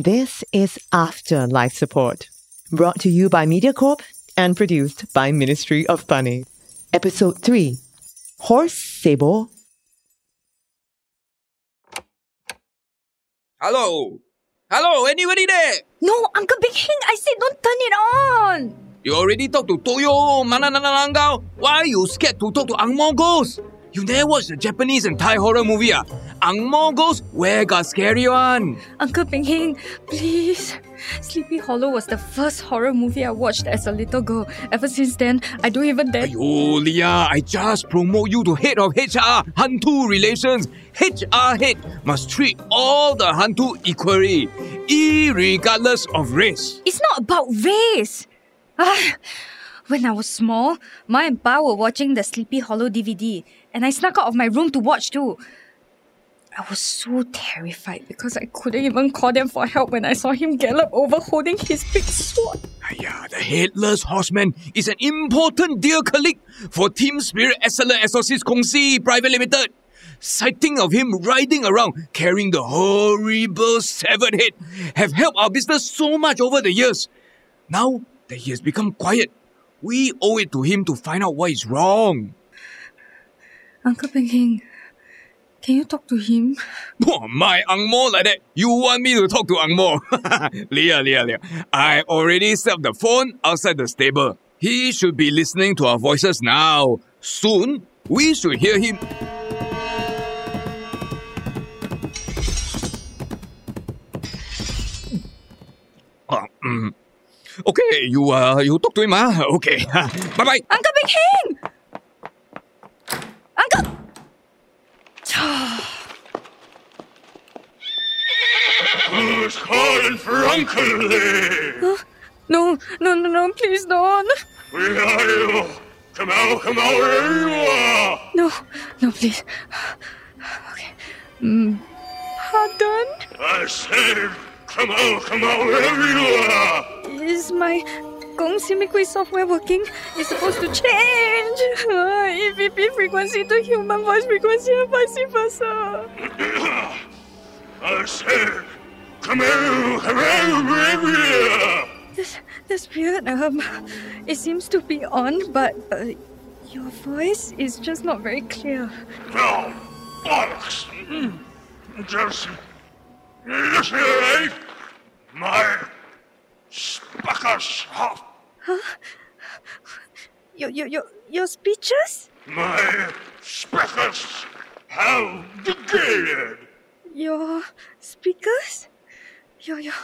This is After Life Support, brought to you by MediaCorp and produced by Ministry of Funny. Episode 3 Horse Sable. Hello? Hello, anybody there? No, Uncle Big Hing, I said don't turn it on. You already talked to Toyol Manananggal. Why are you scared to talk to Angmo ghosts? You never watched the Japanese and Thai horror movie, ah? Angmo ghosts? Where got scary one? Uncle Big Hing, please. Sleepy Hollow was the first horror movie I watched as a little girl. Ever since then, I don't even dare. Ayo, Leia, I just promote you to head of HR, Hantu Relations. HR head must treat all the Hantu equally, irregardless of race. It's not about race. Ah, when I was small, Ma and Pa were watching the Sleepy Hollow DVD, and I snuck out of my room to watch too. I was so terrified because I couldn't even call them for help when I saw him gallop over holding his big sword. Aya, the headless horseman is an important dear colleague for Team Spirit Excellent Exorcist Kongsi Private Limited. Sighting of him riding around carrying the horrible severed head have helped our business so much over the years. Now that he has become quiet, we owe it to him to find out what is wrong. Uncle Hing, can you talk to him? Oh, my Ang Mo like that. You want me to talk to Ang Mo? Leia, Leia, Leia. I already set up the phone outside the stable. He should be listening to our voices now. Soon, we should hear him. Uh, mm. Okay, you uh, you talk to him, ah. Okay, bye bye. Uncle Big Hing! Uncle! Who's calling for Uncle Lee? No, no, no, no, please don't. Where are you? Come out, come out, wherever you are! No, no, please. Okay. Mm. Pardon? I said, come out, come out, wherever you are! Is my Gong Simikui software working? It's supposed to change EVP frequency to human voice frequency and vice versa. I said, come out, come out, wherever you are! This, this weird. Um, it seems to be on, but uh, your voice is just not very clear. No, bollocks! Mm. Just listen, right? My spackers have Your, your, your, your speeches? my speckers have degraded. Your speakers? Your, your,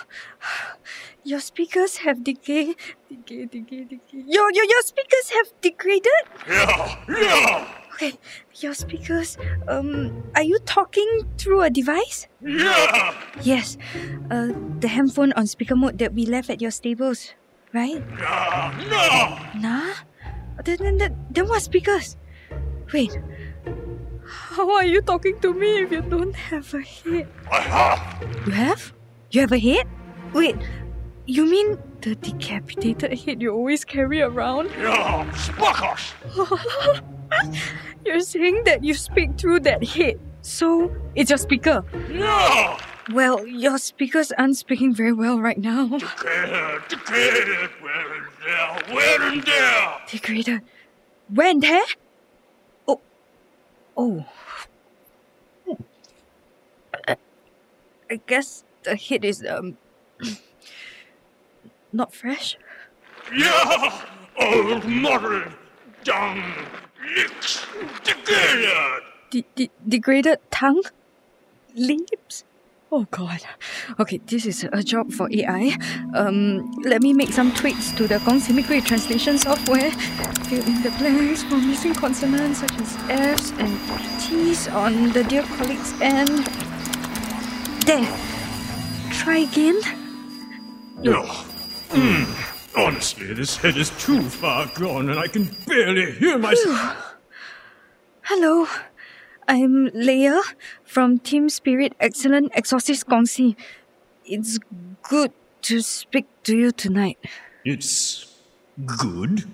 your speakers have decayed. Decay, decay, decay. Your, your, your speakers have degraded? Yeah, yeah, Okay, your speakers. Um, are you talking through a device? yeah. Yes, uh, the handphone on speaker mode that we left at your stables, right? No, no. Nah? Then, then, then, then what speakers? Wait. How are you talking to me if you don't have a head? I have. You have? You have a head? Wait, you mean the decapitated head you always carry around? Yeah, spackers. You're saying that you speak through that head, so it's your speaker. Yeah. Well, your speakers aren't speaking very well right now. Degraded, degraded. Where in there? Where in there? Degraded. When there? Oh. Oh. I- guess the head is, um. not fresh. Yeah, old mottled, dung, degraded. De- de- degraded tongue? Lips? Oh god. Okay, this is a job for AI. Um, let me make some tweaks to the Gong Simicry translation software. Fill in the blanks for missing consonants such as F's and T's on the dear colleague's end. There. Try again. No. Mm. Honestly, this head is too far gone and I can barely hear myself. Hello. I'm Leia from Team Spirit Excellent Exorcist Gongsi. It's good to speak to you tonight. It's good.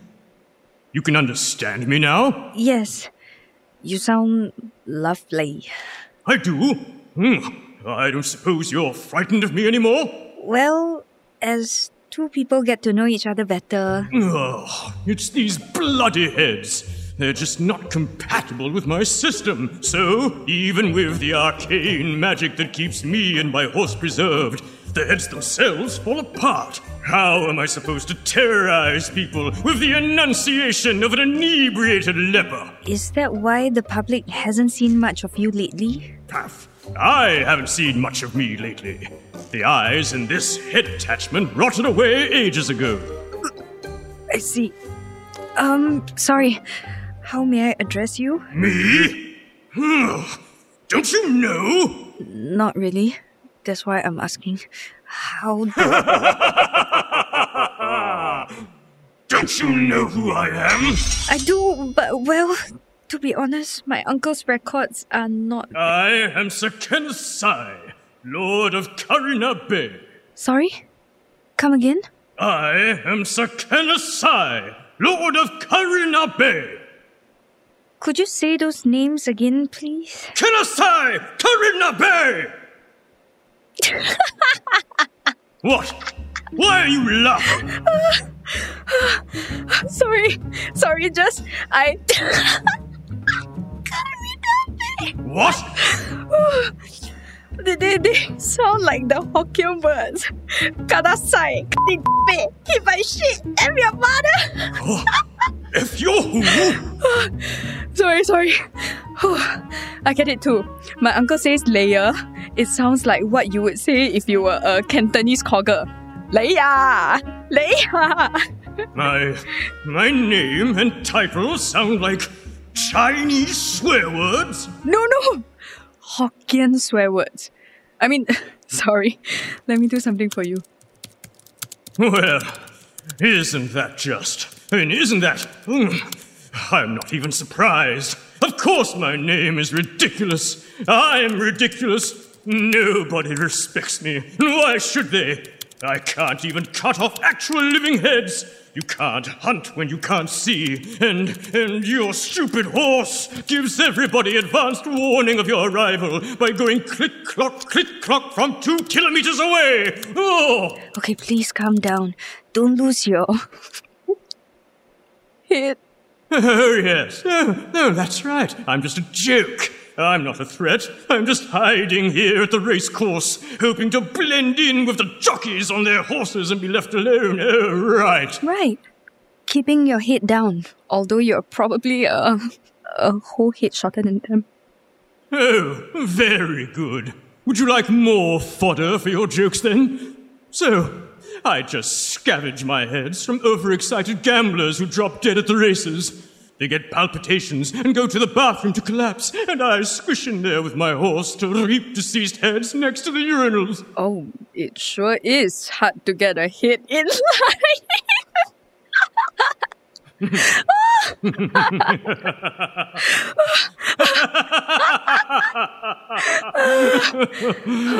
You can understand me now? Yes, you sound lovely. I do. Hmm. I don't suppose you're frightened of me anymore? Well, as two people get to know each other better. Oh, it's these bloody heads. They're just not compatible with my system. So, even with the arcane magic that keeps me and my horse preserved, the heads themselves fall apart. How am I supposed to terrorize people with the enunciation of an inebriated leper? Is that why the public hasn't seen much of you lately? Path. I haven't seen much of me lately. The eyes in this head attachment rotted away ages ago. I see. Um, sorry. How may I address you? Me? Don't you know? Not really. That's why I'm asking. How do Don't you know who I am? I do, but well, to be honest, my uncle's records are not. I am Sakena Sai, Lord of Karina Bay. Sorry? Come again? I am Sakena Sai, Lord of Karina Bay. Could you say those names again, please? Kenasai Karina Bay! what? Why are you laughing? Sorry, sorry, just I. What? they, they, they sound like the Hokkien words. Kadasai, my shit, and your mother. Oh, if you're who? Sorry, sorry. I get it too. My uncle says layer. It sounds like what you would say if you were a Cantonese cogger. Leia! Leia! My my name and title sound like Chinese swear words. No, no! Hokkien swear words. I mean, sorry. Let me do something for you. Well, isn't that just? Mean, isn't that? mm, I'm not even surprised. Of course, my name is ridiculous. I'm ridiculous. Nobody respects me. Why should they? I can't even cut off actual living heads. You can't hunt when you can't see, and and your stupid horse gives everybody advanced warning of your arrival by going click clock click clock from two kilometers away. Oh. Okay, please calm down. Don't lose your. head. Oh, yes. Oh, oh, that's right. I'm just a joke. I'm not a threat. I'm just hiding here at the racecourse, hoping to blend in with the jockeys on their horses and be left alone. Oh, right. Right. Keeping your head down, although you're probably a, a whole head shorter than them. Oh, very good. Would you like more fodder for your jokes then? So, I just scavenge my heads from overexcited gamblers who drop dead at the races. They get palpitations and go to the bathroom to collapse, and I squish in there with my horse to reap deceased heads next to the urinals. Oh, it sure is hard to get a hit in life.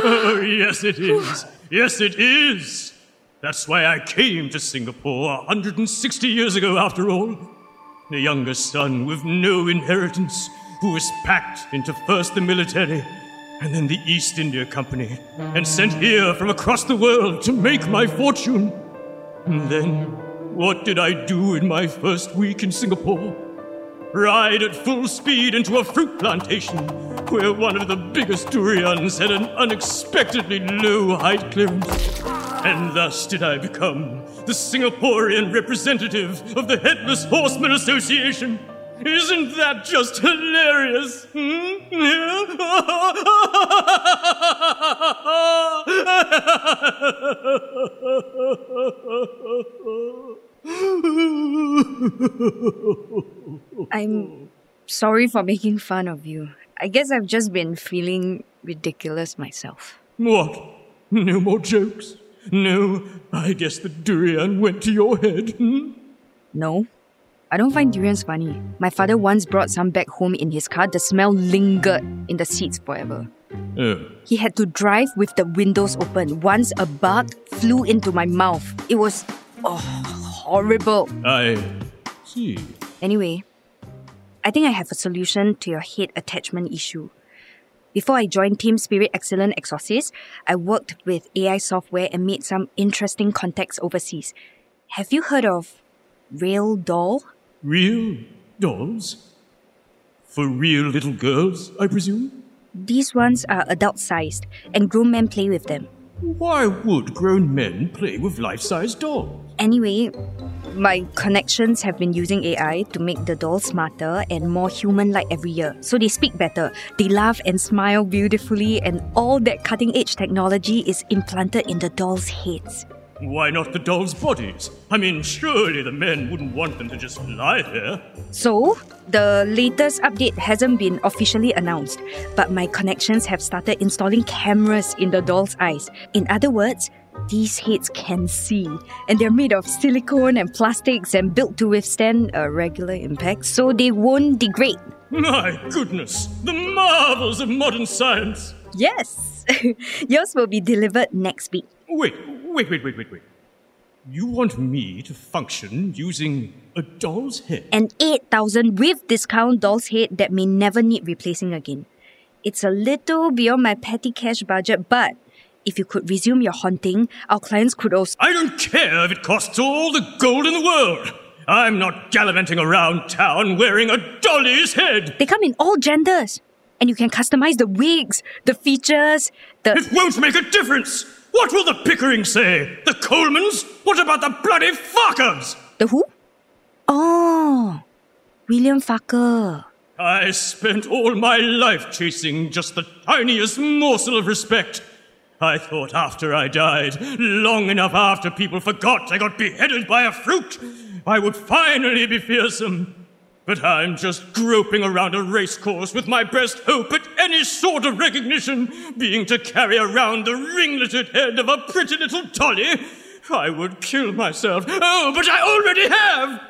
Oh, yes, it is. Yes, it is. That's why I came to Singapore 160 years ago, after all. The youngest son with no inheritance, who was packed into first the military and then the East India Company, and sent here from across the world to make my fortune. And then, what did I do in my first week in Singapore? Ride at full speed into a fruit plantation where one of the biggest durians had an unexpectedly low height clearance. And thus did I become the Singaporean representative of the Headless Horseman Association. Isn't that just hilarious? Hmm? I'm sorry for making fun of you. I guess I've just been feeling ridiculous myself. what? No more jokes? No, I guess the durian went to your head. Hmm? No, I don't find durians funny. My father once brought some back home in his car. The smell lingered in the seats forever. Oh. He had to drive with the windows open. Once a bug flew into my mouth. It was oh, horrible. I see. Anyway, I think I have a solution to your head attachment issue. Before I joined Team Spirit Excellent Exorcist, I worked with AI software and made some interesting contacts overseas. Have you heard of Real Doll? Real dolls? For real little girls, I presume? These ones are adult sized, and grown men play with them. Why would grown men play with life sized dolls? Anyway, my connections have been using AI to make the dolls smarter and more human like every year. So they speak better, they laugh and smile beautifully, and all that cutting edge technology is implanted in the dolls' heads. Why not the dolls' bodies? I mean, surely the men wouldn't want them to just lie there. So, the latest update hasn't been officially announced, but my connections have started installing cameras in the doll's eyes. In other words, these heads can see, and they're made of silicone and plastics and built to withstand a regular impact, so they won't degrade. My goodness, the marvels of modern science! Yes! Yours will be delivered next week. Wait, wait, wait, wait, wait, wait. You want me to function using a doll's head? An 8000 with discount doll's head that may never need replacing again. It's a little beyond my petty cash budget, but if you could resume your haunting, our clients could also. I don't care if it costs all the gold in the world! I'm not gallivanting around town wearing a dolly's head! They come in all genders. And you can customize the wigs, the features, the. It won't make a difference! What will the Pickering say? The Colemans? What about the bloody fuckers? The who? Oh, William Farquhar. I spent all my life chasing just the tiniest morsel of respect. I thought after I died, long enough after people forgot I got beheaded by a fruit, I would finally be fearsome. But I'm just groping around a racecourse with my best hope at any sort of recognition being to carry around the ringleted head of a pretty little dolly. I would kill myself. Oh, but I already have!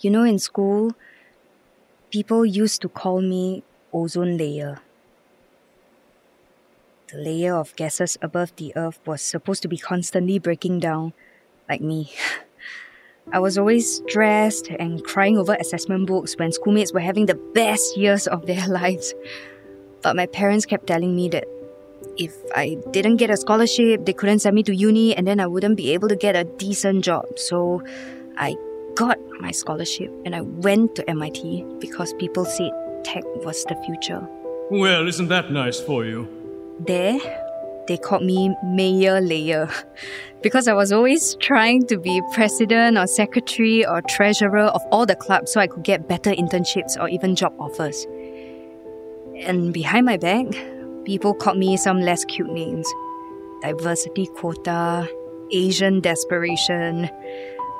You know, in school, people used to call me ozone layer. The layer of gases above the earth was supposed to be constantly breaking down, like me. I was always stressed and crying over assessment books when schoolmates were having the best years of their lives. But my parents kept telling me that if I didn't get a scholarship, they couldn't send me to uni and then I wouldn't be able to get a decent job. So I got my scholarship and I went to MIT because people said tech was the future. Well, isn't that nice for you? There, they called me Mayor Layer because I was always trying to be president or secretary or treasurer of all the clubs so I could get better internships or even job offers. And behind my back, people called me some less cute names diversity quota, Asian desperation.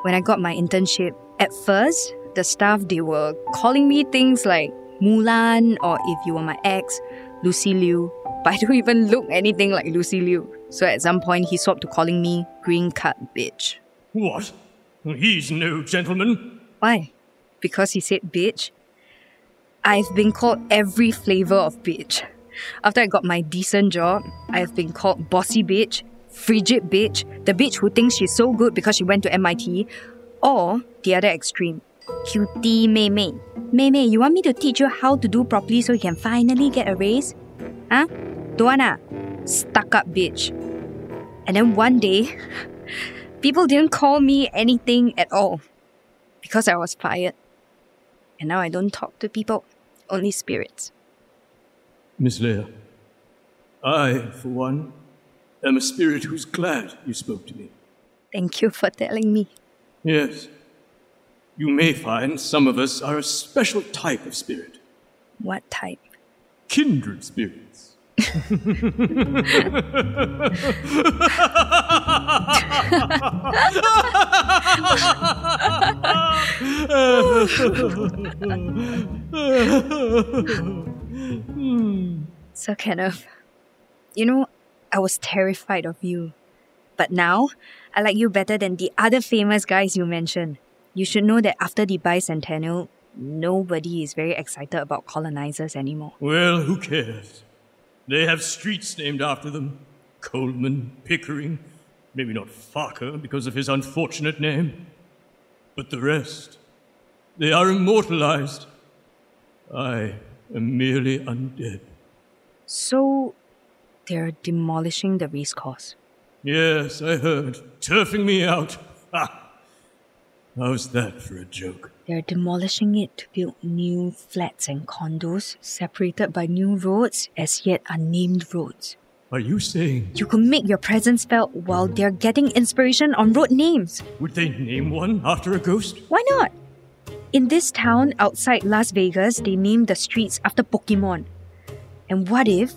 When I got my internship, at first, the staff they were calling me things like Mulan or if you were my ex, Lucy Liu. I don't even look anything like Lucy Liu. So at some point he swapped to calling me green card bitch. What? He's no gentleman. Why? Because he said bitch? I've been called every flavor of bitch. After I got my decent job, I've been called bossy bitch, frigid bitch, the bitch who thinks she's so good because she went to MIT, or the other extreme, cutie Mei Mei. Mei Mei, you want me to teach you how to do properly so you can finally get a raise? Huh? Don't? Ah, stuck up bitch. And then one day, people didn't call me anything at all because I was fired. And now I don't talk to people, only spirits. Miss Leia, I, for one, am a spirit who's glad you spoke to me. Thank you for telling me. Yes. You may find some of us are a special type of spirit, What type? kindred spirits. So, Kenneth, you know, I was terrified of you. But now, I like you better than the other famous guys you mentioned. You should know that after the bicentennial, nobody is very excited about colonizers anymore. Well, who cares? They have streets named after them Coleman, Pickering, maybe not Farquhar because of his unfortunate name. But the rest, they are immortalized. I am merely undead. So, they're demolishing the race course. Yes, I heard. Turfing me out. Ha! How's that for a joke? They're demolishing it to build new flats and condos separated by new roads, as yet unnamed roads. Are you saying You can make your presence felt while they're getting inspiration on road names. would they name one after a ghost? Why not? In this town outside Las Vegas, they named the streets after Pokemon. And what if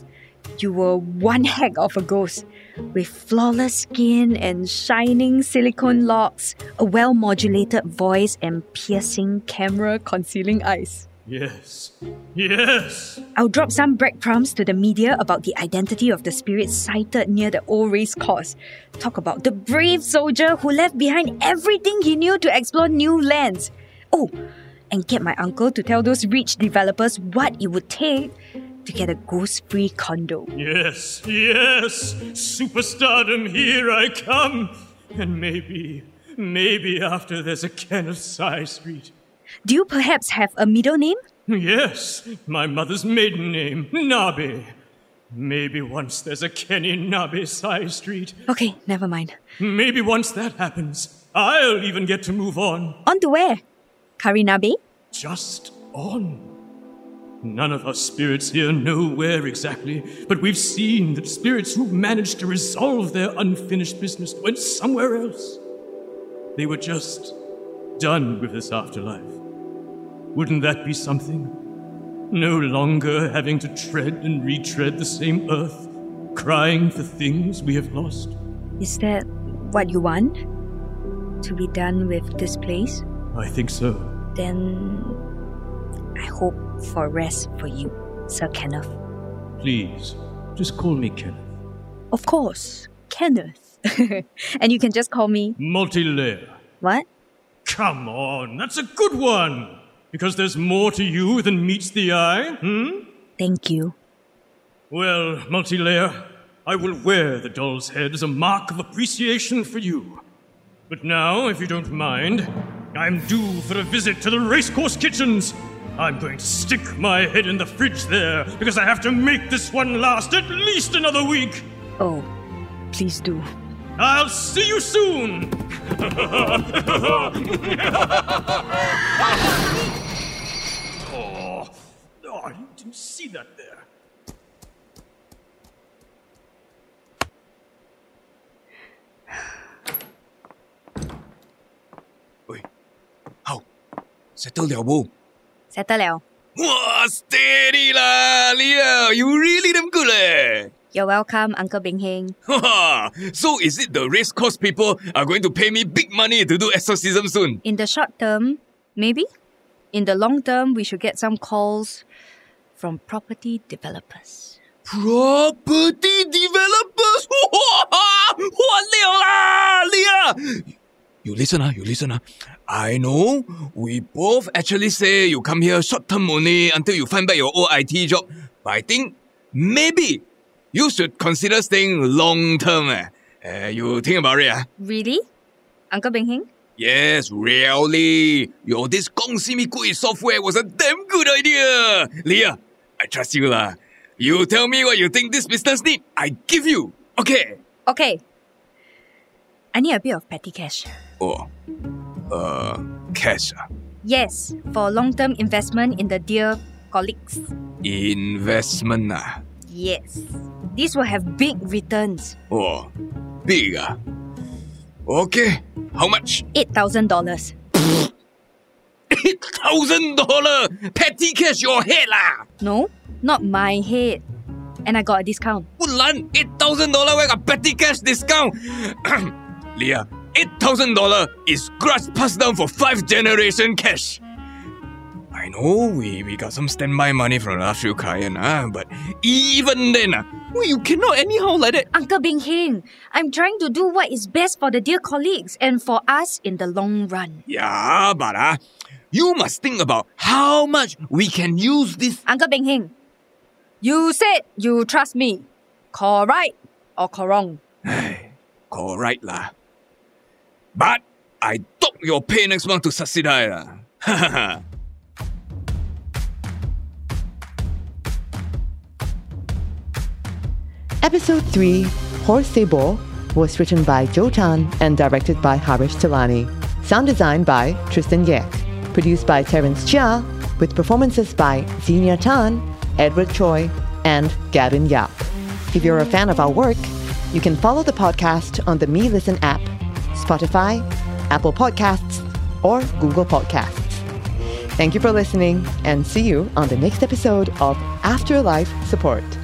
you were one heck of a ghost with flawless skin and shining silicone locks, a well modulated voice, and piercing camera concealing eyes? Yes. Yes! I'll drop some breadcrumbs to the media about the identity of the spirit sighted near the old race course. Talk about the brave soldier who left behind everything he knew to explore new lands. Oh, and get my uncle to tell those rich developers what it would take to get a ghost free condo. Yes, yes! Superstardom, here I come! And maybe, maybe after there's a ken of Side Street. Do you perhaps have a middle name? Yes, my mother's maiden name, Nabe. Maybe once there's a Kenny Nabe Side Street. Okay, never mind. Maybe once that happens, I'll even get to move on. On to where? Karinabe? Just on. None of us spirits here know where exactly, but we've seen that spirits who managed to resolve their unfinished business went somewhere else. They were just done with this afterlife. Wouldn't that be something? No longer having to tread and retread the same earth, crying for things we have lost. Is that what you want? To be done with this place? I think so. Then I hope for rest for you, Sir Kenneth. Please, just call me Kenneth. Of course, Kenneth. and you can just call me Multi layer. what? Come on, that's a good one! Because there's more to you than meets the eye, hmm? Thank you. Well, multi layer, I will wear the doll's head as a mark of appreciation for you. But now, if you don't mind, I'm due for a visit to the racecourse kitchens. I'm going to stick my head in the fridge there because I have to make this one last at least another week. Oh, please do. I'll see you soon! oh, oh, you didn't see that there. Oi, how? Settle 了不？Settle 了. Wow, steady lah, Leia. You really damn good leh. You're welcome, Uncle Bing Heng. so is it the race course people are going to pay me big money to do exorcism soon? In the short term, maybe. In the long term, we should get some calls from property developers. Property developers? What lah, Leia? You listen ah, you listen ah. I know we both actually say you come here short term only until you find back your old IT job. But I think maybe you should consider staying long term. Eh. Uh, you think about it ah. Really? Uncle Bing Heng? Yes, really. Your this Gong Simi Kui software was a damn good idea. Leia, I trust you lah. You tell me what you think this business need. I give you. Okay. Okay. I need a bit of petty cash. Oh, uh, cash ah. Yes, for long term investment in the dear colleagues. Investment ah. Yes. These will have big returns. Oh, big ah. Okay, how much? $8,000. Eight thousand dollar petty cash your head lah. No, not my head. And I got a discount. Wulan, eight thousand dollar where got petty cash discount? Leia, eight thousand dollar is grudge passed down for five generation cash. I know we, we got some standby money from the last few client, ah, but even then, ah, well, you cannot anyhow like that. Uncle Bing Heng, I'm trying to do what is best for the dear colleagues and for us in the long run. Yeah, but ah, you must think about how much we can use this. Uncle Bing Heng, you said you trust me. Correct or correct? Correct lah. But I dock your pay next month to subsidize lah. Episode 3, Horseh Bo, was written by Jo Tan and directed by Haresh Tilani. Sound design by Tristen Yeak. Produced by Terence Chia, with performances by Xenia Tan, Edward Choy, and Gavin Yap. If you're a fan of our work, you can follow the podcast on the Melisten app, Spotify, Apple Podcasts, or Google Podcasts. Thank you for listening and see you on the next episode of Afterlife Support.